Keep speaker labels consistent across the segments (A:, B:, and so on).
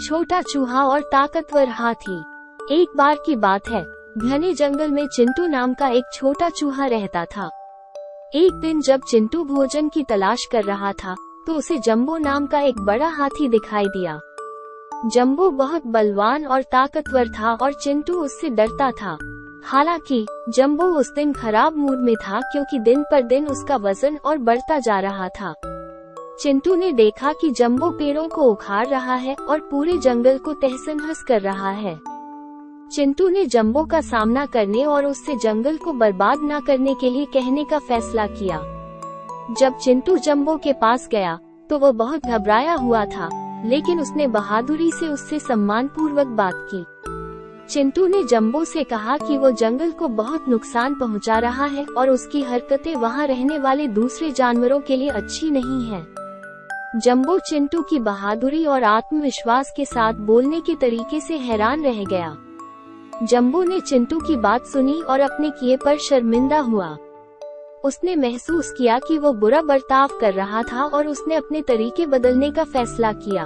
A: छोटा चूहा और ताकतवर हाथी। एक बार की बात है, घने जंगल में चिंटू नाम का एक छोटा चूहा रहता था। एक दिन जब चिंटू भोजन की तलाश कर रहा था तो उसे जम्बो नाम का एक बड़ा हाथी दिखाई दिया। जम्बो बहुत बलवान और ताकतवर था और चिंटू उससे डरता था। हालाँकि जम्बो उस दिन खराब मूड में था क्योंकि दिन पर दिन उसका वज़न और बढ़ता जा रहा था। चिंटू ने देखा कि जम्बो पेड़ों को उखाड़ रहा है और पूरे जंगल को तहसनहस कर रहा है। चिंटू ने जम्बो का सामना करने और उससे जंगल को बर्बाद न करने के लिए कहने का फैसला किया। जब चिंटू जम्बो के पास गया तो वो बहुत घबराया हुआ था, लेकिन उसने बहादुरी से उससे सम्मान पूर्वक बात की। चिंटू ने जम्बो से कहा कि वो जंगल को बहुत नुकसान पहुँचा रहा है और उसकी हरकतें वहाँ रहने वाले दूसरे जानवरों के लिए अच्छी नहीं है। जम्बो चिंटू की बहादुरी और आत्मविश्वास के साथ बोलने के तरीके से हैरान रह गया। जम्बो ने चिंटू की बात सुनी और अपने किए पर शर्मिंदा हुआ। उसने महसूस किया कि वो बुरा बर्ताव कर रहा था और उसने अपने तरीके बदलने का फैसला किया।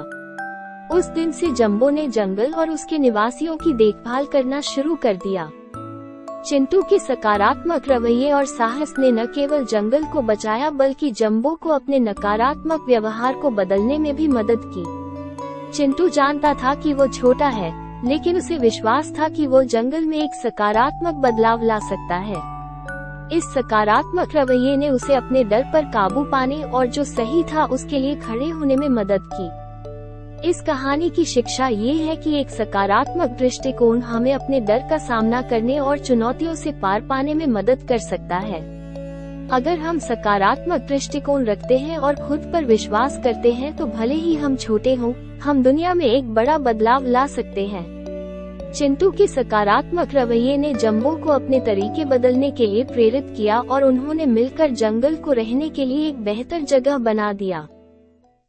A: उस दिन से जम्बो ने जंगल और उसके निवासियों की देखभाल करना शुरू कर दिया। चिंटू के सकारात्मक रवैये और साहस ने न केवल जंगल को बचाया, बल्कि जम्बो को अपने नकारात्मक व्यवहार को बदलने में भी मदद की। चिंटू जानता था कि वो छोटा है, लेकिन उसे विश्वास था कि वो जंगल में एक सकारात्मक बदलाव ला सकता है। इस सकारात्मक रवैये ने उसे अपने डर पर काबू पाने और जो सही था उसके लिए खड़े होने में मदद की। इस कहानी की शिक्षा ये है कि एक सकारात्मक दृष्टिकोण हमें अपने डर का सामना करने और चुनौतियों से पार पाने में मदद कर सकता है। अगर हम सकारात्मक दृष्टिकोण रखते हैं और खुद पर विश्वास करते हैं तो भले ही हम छोटे हों, हम दुनिया में एक बड़ा बदलाव ला सकते हैं। चिंटू के सकारात्मक रवैये ने जम्बो को अपने तरीके बदलने के लिए प्रेरित किया और उन्होंने मिलकर जंगल को रहने के लिए एक बेहतर जगह बना दिया।